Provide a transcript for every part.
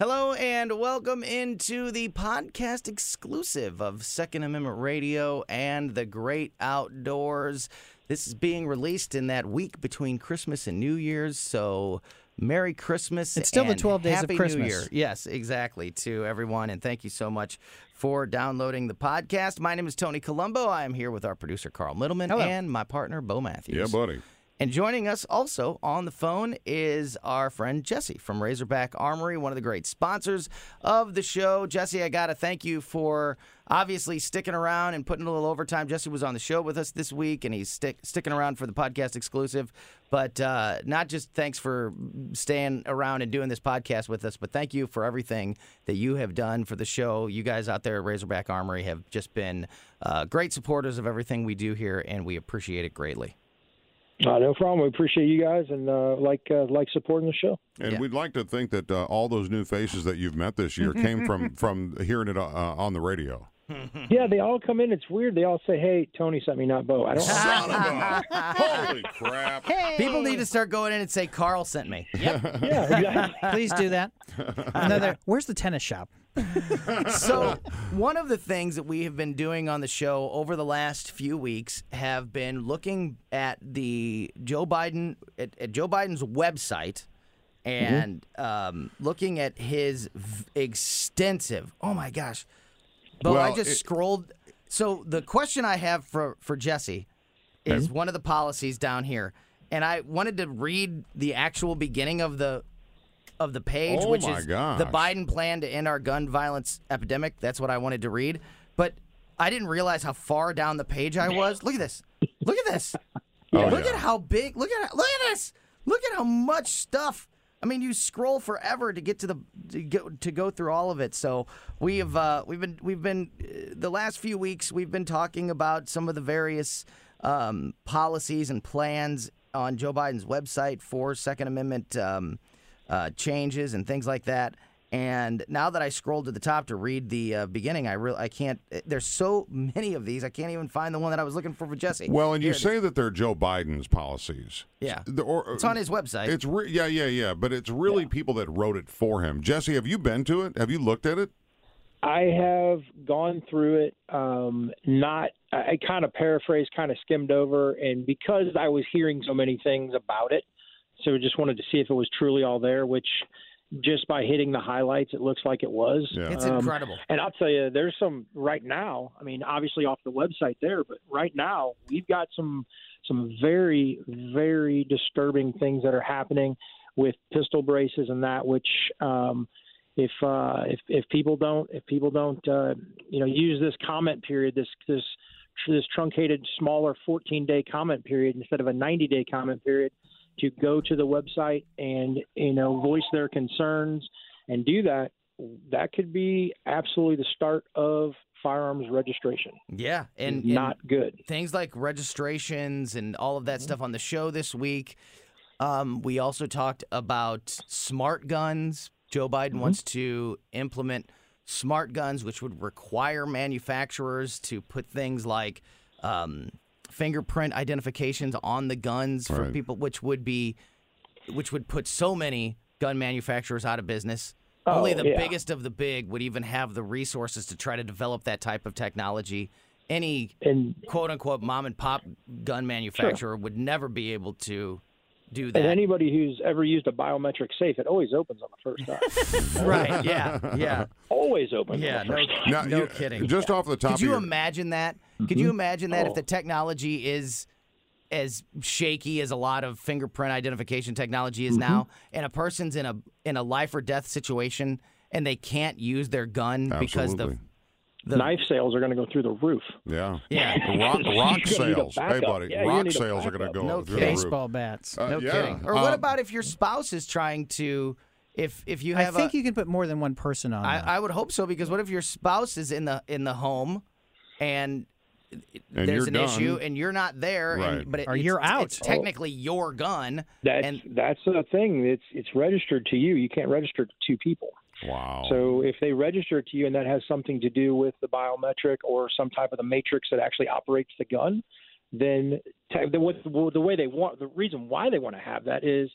Hello and welcome into the podcast exclusive of Second Amendment Radio and the Great Outdoors. This is being released in that week between Christmas and New Year's, so Merry Christmas. It's still the and 12 days of Happy New Christmas. Year. Yes, exactly, to everyone, and thank you so much for downloading the podcast. My name is Tony Colombo. I am here with our producer, Carl Middleman, Hello. and my partner, Bo Matthews. Yeah, buddy. And joining us also on the phone is our friend Jesse from Razorback Armory, one of the great sponsors of the show. Jesse, I got to thank you for obviously sticking around and putting a little overtime. Jesse was on the show with us this week, and he's stick, sticking around for the podcast exclusive. But uh, not just thanks for staying around and doing this podcast with us, but thank you for everything that you have done for the show. You guys out there at Razorback Armory have just been uh, great supporters of everything we do here, and we appreciate it greatly. Uh, no problem. We appreciate you guys and uh, like uh, like supporting the show. And Yeah. we'd like to think that uh, all those new faces that you've met this year came from from hearing it uh, on the radio. Yeah, they all come in. It's weird. They all say, "Hey, Tony sent me, not Bo." I don't. Son of a holy crap! People need to start going in and say, Carl sent me. Yep. yeah, exactly. Please do that. Another. Where's the tennis shop? So, one of the things that we have been doing on the show over the last few weeks have been looking at the Joe Biden, at, at Joe Biden's website and um, looking at his v- extensive, oh my gosh. But I just it- scrolled. So, the question I have for, for Jesse is one of the policies down here. And I wanted to read the actual beginning of the of the page, Oh which is the. Biden plan to end our gun violence epidemic. That's what I wanted to read. But I didn't realize how far down the page I was. Look at this. Look at this. Oh, look yeah. at how big. Look at look at this. Look at how much stuff. I mean, you scroll forever to get to the to go, to go through all of it. So we have uh, we've been we've been uh, the last few weeks we've been talking about some of the various um, policies and plans on Joe Biden's website for Second Amendment um, uh, changes and things like that. And now that I scrolled to the top to read the uh, beginning, I really I can't. There's so many of these, I can't even find the one that I was looking for for Jesse. Well, and you Here it is. say that they're Joe Biden's policies. Yeah. The- or- it's on his website. It's re- yeah, yeah, yeah, but it's really people that wrote it for him. Jesse, have you been to it? Have you looked at it? I have gone through it. Um, not. I, I kind of paraphrased, kind of skimmed over, and because I was hearing so many things about it, so we just wanted to see if it was truly all there. Which, just by hitting the highlights, it looks like it was. Yeah. it's Um, incredible. And I'll tell you, there's some right now. I mean, obviously off the website there, but right now we've got some some very very disturbing things that are happening with pistol braces and that. Which, um, if uh, if if people don't if people don't uh, you know use this comment period, this this this truncated smaller 14 day comment period instead of a 90 day comment period to go to the website and you know voice their concerns and do that that could be absolutely the start of firearms registration. Yeah, and, and not good. things like registrations and all of that stuff on the show this week. Um, we also talked about smart guns. Joe Biden wants to implement smart guns, which would require manufacturers to put things like um, fingerprint identifications on the guns for Right. people, which would be, which would put so many gun manufacturers out of business. Oh, Only the yeah. biggest of the big would even have the resources to try to develop that type of technology. Any And quote unquote mom and pop gun manufacturer would never be able to do that. and anybody who's ever used a biometric safe, it always opens on the first time. right? Yeah, yeah, always opens. yeah. on the No, time. Now, no you- kidding. Just off the top Could of you your imagine that? Could you imagine that if Oh. the technology is as shaky as a lot of fingerprint identification technology is now, and a person's in a in a life or death situation and they can't use their gun because the the Knife sales are going to go through the roof. Yeah. Yeah. The rock, rock gonna need a sales. Hey, buddy. Yeah, rock gonna need a sales are going to go No through the roof. Baseball bats. Uh, no yeah. kidding. Or what Um, about if your spouse is trying to if if you have, I think a, you can put more than one person on. I. I would hope so because what if your spouse is in the in the home and And there's an done. issue and you're not there Right. and, but it, Or it's- you're out. it's technically your gun That's and that's the thing. It's it's registered to you. You can't register to two people. Wow. So if they register it to you and that has something to do with the biometric or some type of the matrix that actually operates the gun, then te- the, what, the way they want the reason why they want to have that is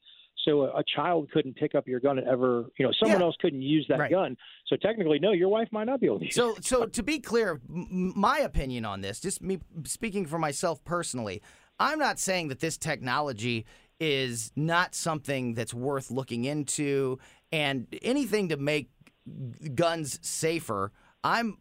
so a, a child couldn't pick up your gun and ever you know someone Yeah. else couldn't use that Right. gun. So technically, no, your wife might not be able to use. So, so to be clear, m- my opinion on this, just me speaking for myself personally, I'm not saying that this technology is not something that's worth looking into, and anything to make guns safer. I'm,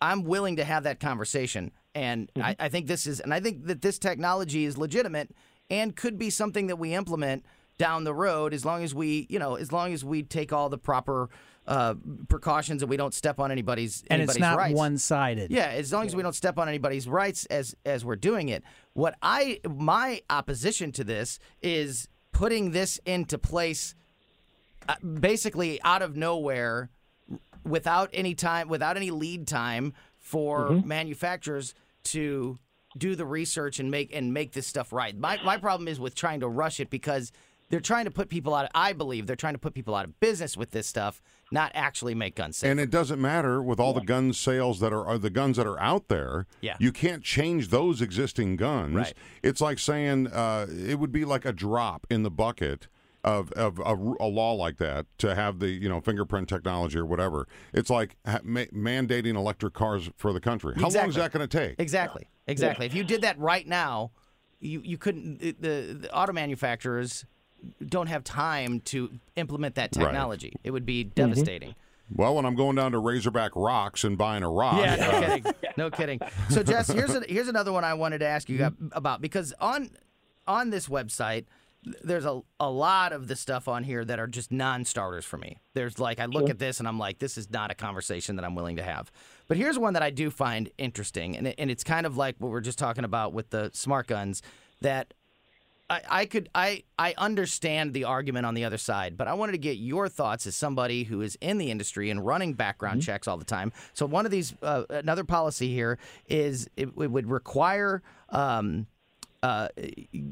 I'm willing to have that conversation, and I, mm-hmm. I think this is, and I think that this technology is legitimate and could be something that we implement down the road as long as we, you know, as long as we take all the proper uh, precautions and we don't step on anybody's and it's not rights. one-sided. Yeah, as long as we don't step on anybody's rights as as we're doing it. What I my opposition to this is putting this into place uh, basically out of nowhere without any time without any lead time for Mm-hmm. manufacturers to do the research and make and make this stuff right. My my problem is with trying to rush it because they're trying to put people out. Of, I believe they're trying to put people out of business with this stuff, not actually make guns safe. And it doesn't matter with all the gun sales that are, are the guns that are out there. Yeah. You can't change those existing guns. Right. It's like saying uh, it would be like a drop in the bucket of, of, a a law like that to have the you know fingerprint technology or whatever. It's like ha- ma- mandating electric cars for the country. How long is that going to take? Exactly. Exactly. If you did that right now, you you couldn't. The, the auto manufacturers don't have time to implement that Right. technology. It would be Mm-hmm. devastating. Well, when I'm going down to Razorback Rocks and buying a rock, Yeah, no uh, kidding. No kidding. So, Jess, here's a, here's another one I wanted to ask you Mm-hmm. about because on on this website, there's a a lot of the stuff on here that are just non-starters for me. There's like I look at this and I'm like, this is not a conversation that I'm willing to have. But here's one that I do find interesting, and it, and it's kind of like what we're just talking about with the smart guns that. I, I could I I understand the argument on the other side, but I wanted to get your thoughts as somebody who is in the industry and running background checks all the time. So one of these uh, another policy here is it, it would require um, uh,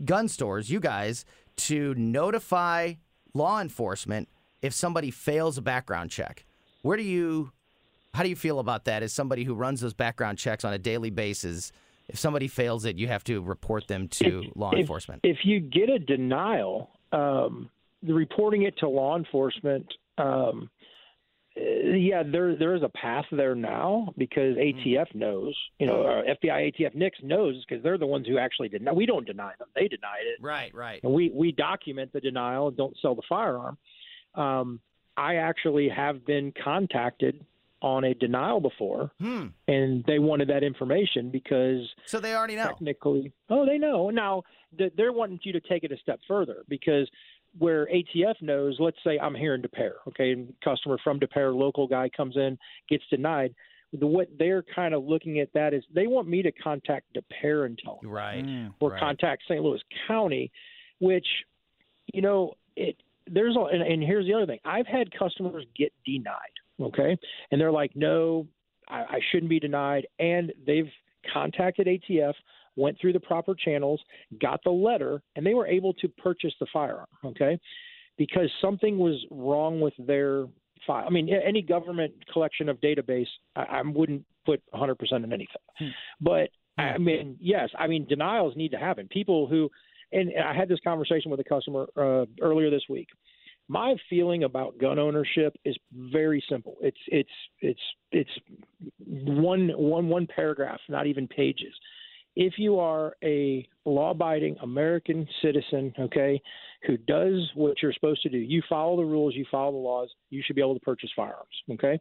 gun stores, you guys, to notify law enforcement if somebody fails a background check. Where do you how do you feel about that as somebody who runs those background checks on a daily basis? If somebody fails it, you have to report them to law if, enforcement. If you get a denial, um, the reporting it to law enforcement, um, uh, yeah, there there is a path there now because ATF knows, you know, uh, FBI, ATF, NICS knows because they're the ones who actually deny. We don't deny them; they denied it, Right, right. and we we document the denial and don't sell the firearm. Um, I actually have been contacted on a denial before, Hmm. and they wanted that information because So they already know. technically. Oh, they know. Now they're wanting you to take it a step further because where ATF knows, let's say I'm here in Des Peres, okay, and customer from Des Peres, local guy comes in, gets denied. The what they're kind of looking at that is they want me to contact Des Peres and tell them Right. or right. contact St. Louis County, which, you know, it there's a, and, and here's the other thing. I've had customers get denied, okay, and they're like, no, I, I shouldn't be denied, and they've contacted ATF, went through the proper channels, got the letter, and they were able to purchase the firearm, okay, because something was wrong with their file. I mean, any government collection of database, I, I wouldn't put 100% in anything, but I mean, yes, I mean denials need to happen. People who, and I had this conversation with a customer uh, earlier this week. My feeling about gun ownership is very simple. It's it's it's it's one one one paragraph, not even pages. If you are a law-abiding American citizen, okay, who does what you're supposed to do, you follow the rules, you follow the laws, you should be able to purchase firearms, okay?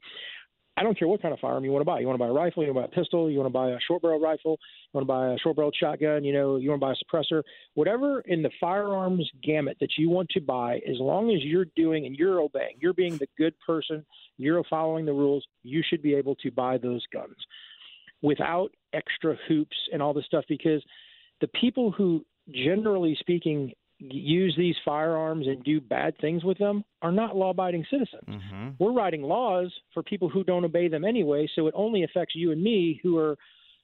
I don't care what kind of firearm you want to buy. You want to buy a rifle, you want to buy a pistol, you want to buy a short barrel rifle, you want to buy a short barrel shotgun, you know, you want to buy a suppressor, whatever in the firearms gamut that you want to buy, as long as you're doing and you're obeying, you're being the good person, you're following the rules, you should be able to buy those guns without extra hoops and all this stuff because the people who generally speaking use these firearms and do bad things with them are not law abiding citizens. Mm-hmm. We're writing laws for people who don't obey them anyway, so it only affects you and me who are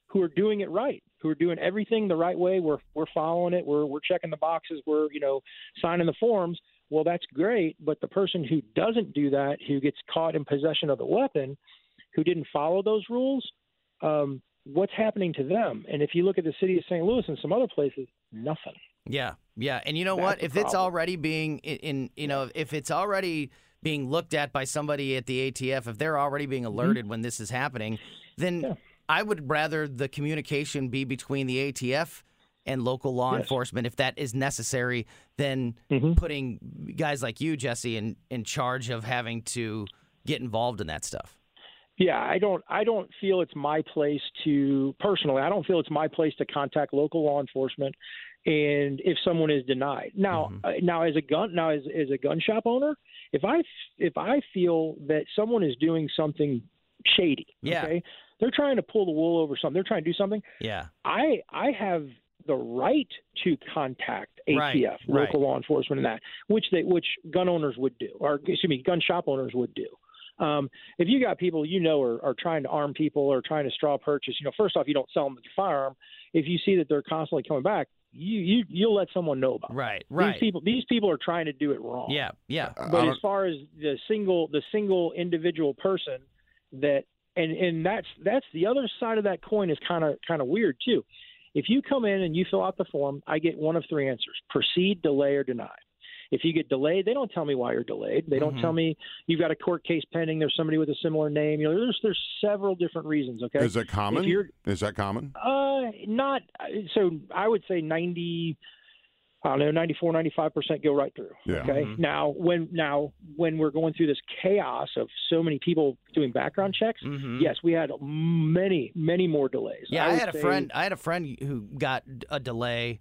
who are doing it right, who are doing everything the right way. We're we're following it, we're we're checking the boxes, we're, you know, signing the forms. Well, that's great, but the person who doesn't do that, who gets caught in possession of the weapon, who didn't follow those rules, um, what's happening to them? And if you look at the city of St. Louis and some other places, nothing. Yeah, yeah, and you know That's what? If it's already being in, in, you know, if it's already being looked at by somebody at the ATF, if they're already being alerted when this is happening, then Mm-hmm. Yeah. I would rather the communication be between the ATF and local law Yes. enforcement, if that is necessary, than Mhm. putting guys like you, Jesse, in in charge of having to get involved in that stuff. Yeah, I don't I don't feel it's my place to personally, I don't feel it's my place to contact local law enforcement and if someone is denied. Now uh, now as a gun now as as a gun shop owner, if I if I feel that someone is doing something shady, Yeah. okay? They're trying to pull the wool over something. They're trying to do something. Yeah, I I have the right to contact ATF, Right, right. local law enforcement, and that which they which gun owners would do, or excuse me, gun shop owners would do. Um, if you got people you know are, are trying to arm people or trying to straw purchase, you know, first off, you don't sell them the firearm. If you see that they're constantly coming back, you you you'll let someone know about. it. right, right. These people these people are trying to do it wrong. Yeah, yeah. But don't- as far as the single the single individual person that and and that's that's the other side of that coin is kind of kind of weird too. If you come in and you fill out the form, I get one of three answers: proceed, delay, or deny. If you get delayed, they don't tell me why you're delayed. They don't Mhm. tell me you've got a court case pending. There's somebody with a similar name. You know, there's there's several different reasons. Okay, Is that common? If you're Is that common? uh, not so. I would say ninety. I don't know, 94, 95 percent go right through. Yeah. Okay. Mhm. Now, when now when we're going through this chaos of so many people doing background checks, Mhm. yes, we had many, many more delays. Yeah, I, would had a friend. I had a friend who got a delay.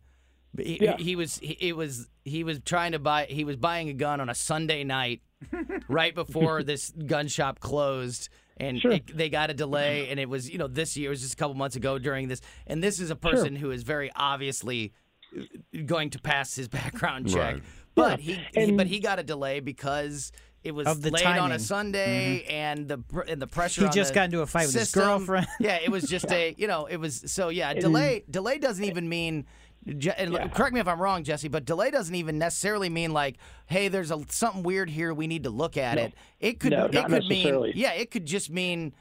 But He, Yeah. he was he, it was he was trying to buy he was buying a gun on a Sunday night right before this gun shop closed and Sure. it, they got a delay and it was you know this year it was just a couple months ago during this and this is a person who is very obviously uh, going to pass his background check Right. but he, he and- but he got a delay because it was Of the late on a timing. Sunday and the and the pressure He on just the got into a fight with his girlfriend. Yeah, it was just a you know it was so yeah delay delay doesn't even mean. Je- and Yeah. Correct me if I'm wrong, Jesse, but delay doesn't even necessarily mean like, hey, there's a, something weird here. We need to look at it. It could, No, it could mean, yeah, it could just mean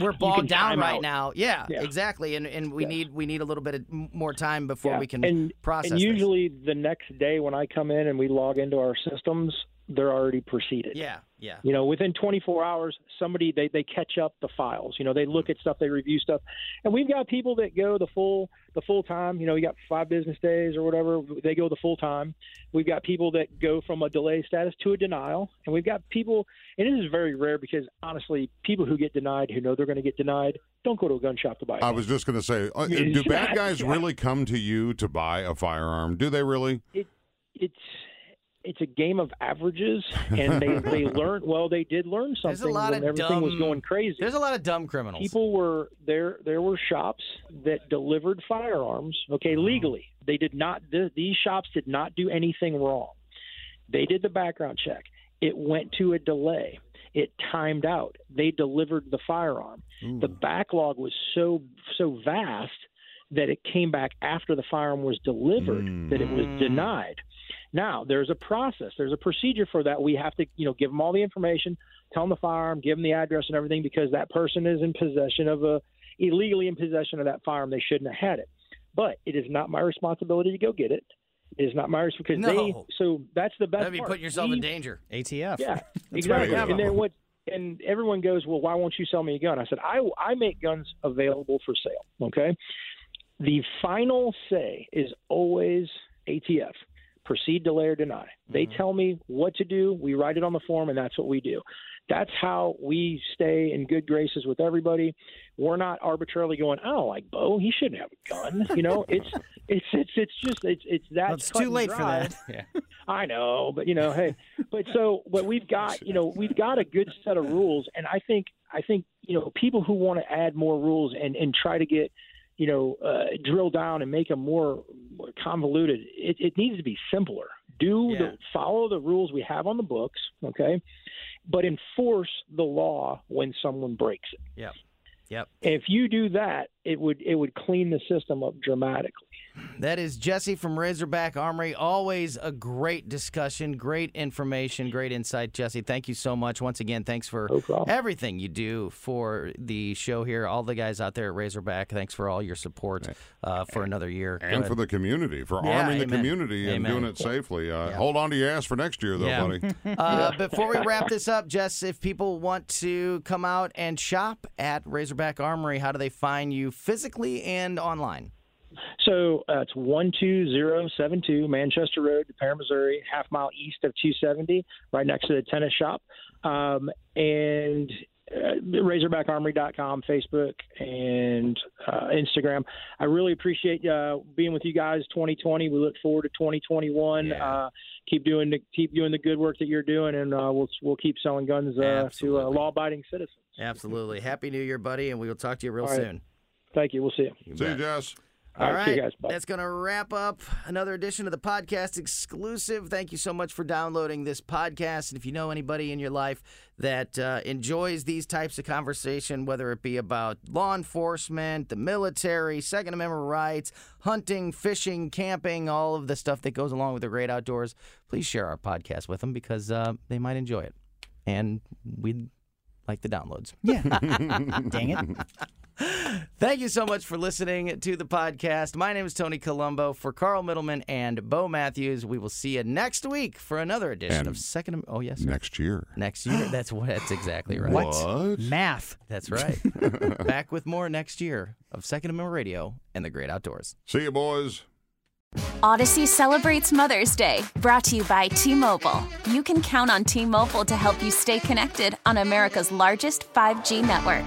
we're bogged down right out. now. Yeah, Yeah. exactly, and and we Yeah. need we need a little bit of more time before Yeah. we can and, process. And this. usually the next day when I come in and we log into our systems, they're already proceeded. yeah, yeah, You know, within 24 hours, somebody they they catch up the files. You know, they look at stuff, they review stuff, and we've got people that go the full the full time. You know, we got five business days or whatever. They go the full time. We've got people that go from a delay status to a denial, and we've got people. And this is very rare because honestly, people who get denied, who know they're going to get denied, don't go to a gun shop to buy. I gun. was just going to say, uh, do bad guys yeah. really come to you to buy a firearm? Do they really? it's it's a game of averages, and they they learn. Well, they did learn something a lot when of everything was going crazy. There's a lot of dumb criminals. people were there there were shops that delivered firearms okay Uh-huh. legally they did not th- these shops did not do anything wrong they did the background check it went to a delay it timed out they delivered the firearm the backlog was so so vast that it came back after the firearm was delivered that it was Mm. denied now there's a process there's a procedure for that we have to you know give them all the information tell them the firearm, give them the address and everything because that person is in possession of a illegally in possession of that firearm. They shouldn't have had it. But it is not my responsibility to go get it. It is not my responsibility because No. they. So that's the best That'd be part. putting yourself We- in danger. ATF. Yeah, That's exactly. right. And then what? And everyone goes, well, why won't you sell me a gun? I said, I I make guns available for sale. Okay. The final say is always ATF. Proceed, delay, or deny. They tell me what to do. We write it on the form, and that's what we do. That's how we stay in good graces with everybody. We're not arbitrarily going, "I don't like Bo. He shouldn't have a gun." You know, it's it's it's it's just it's it's that. Well, it's too late for that. Yeah. I know, but you know, hey, but so what we've got, you know, we've got a good set of rules, and I think I think you know people who want to add more rules and and try to get you know uh, drill down and make them more, more convoluted. It, it needs to be simpler. Do Yeah. the follow the rules we have on the books, okay, but enforce the law when someone breaks it. Yep. Yep. If you do that, it would it would clean the system up dramatically. That is Jesse from Razorback Armory. Always a great discussion, great information, great insight, Jesse. Thank you so much. Once again, thanks for No everything you do for the show here. All the guys out there at Razorback, thanks for all your support uh, for another year. Go and ahead. for the community, for Yeah, arming the community and Amen. doing it safely. Uh, Hold on to your ass for next year, though, Yeah. buddy. Uh, before we wrap this up, Jess, if people want to come out and shop at Razorback Armory, how do they find you physically and online? So uh, it's one two zero seven two Manchester Road, Des Peres, Missouri, half mile east of 270, right next to the tennis shop, um, and uh, RazorbackArmory.com, Facebook, and uh, Instagram. I really appreciate uh, being with you guys. 2020. We look forward to 2021. Yeah. Uh, keep doing the keep doing the good work that you're doing, and uh, we'll we'll keep selling guns uh, to uh, law-abiding citizens. Absolutely. Happy New Year, buddy, and we will talk to you real All right. soon. Thank you. We'll see you. You See you, bet. Jess. All All right, right, see you guys. Bye. that's going to wrap up another edition of the podcast exclusive. Thank you so much for downloading this podcast. And if you know anybody in your life that uh, enjoys these types of conversation, whether it be about law enforcement, the military, Second Amendment rights, hunting, fishing, camping, all of the stuff that goes along with the great outdoors, please share our podcast with them because uh, they might enjoy it. And we'd like the downloads. Yeah. Dang it. Thank you so much for listening to the podcast. My name is Tony Colombo. For Carl Middleman and Bo Matthews, we will see you next week for another edition And of Second. Am- Oh yes, sir. Next year. next year. That's what. That's exactly right. What? Math. That's right. Back with more next year of Second Amendment Radio and the Great Outdoors. See you, boys. Odyssey celebrates Mother's Day, brought to you by T Mobile. You can count on T Mobile to help you stay connected on America's largest 5G network.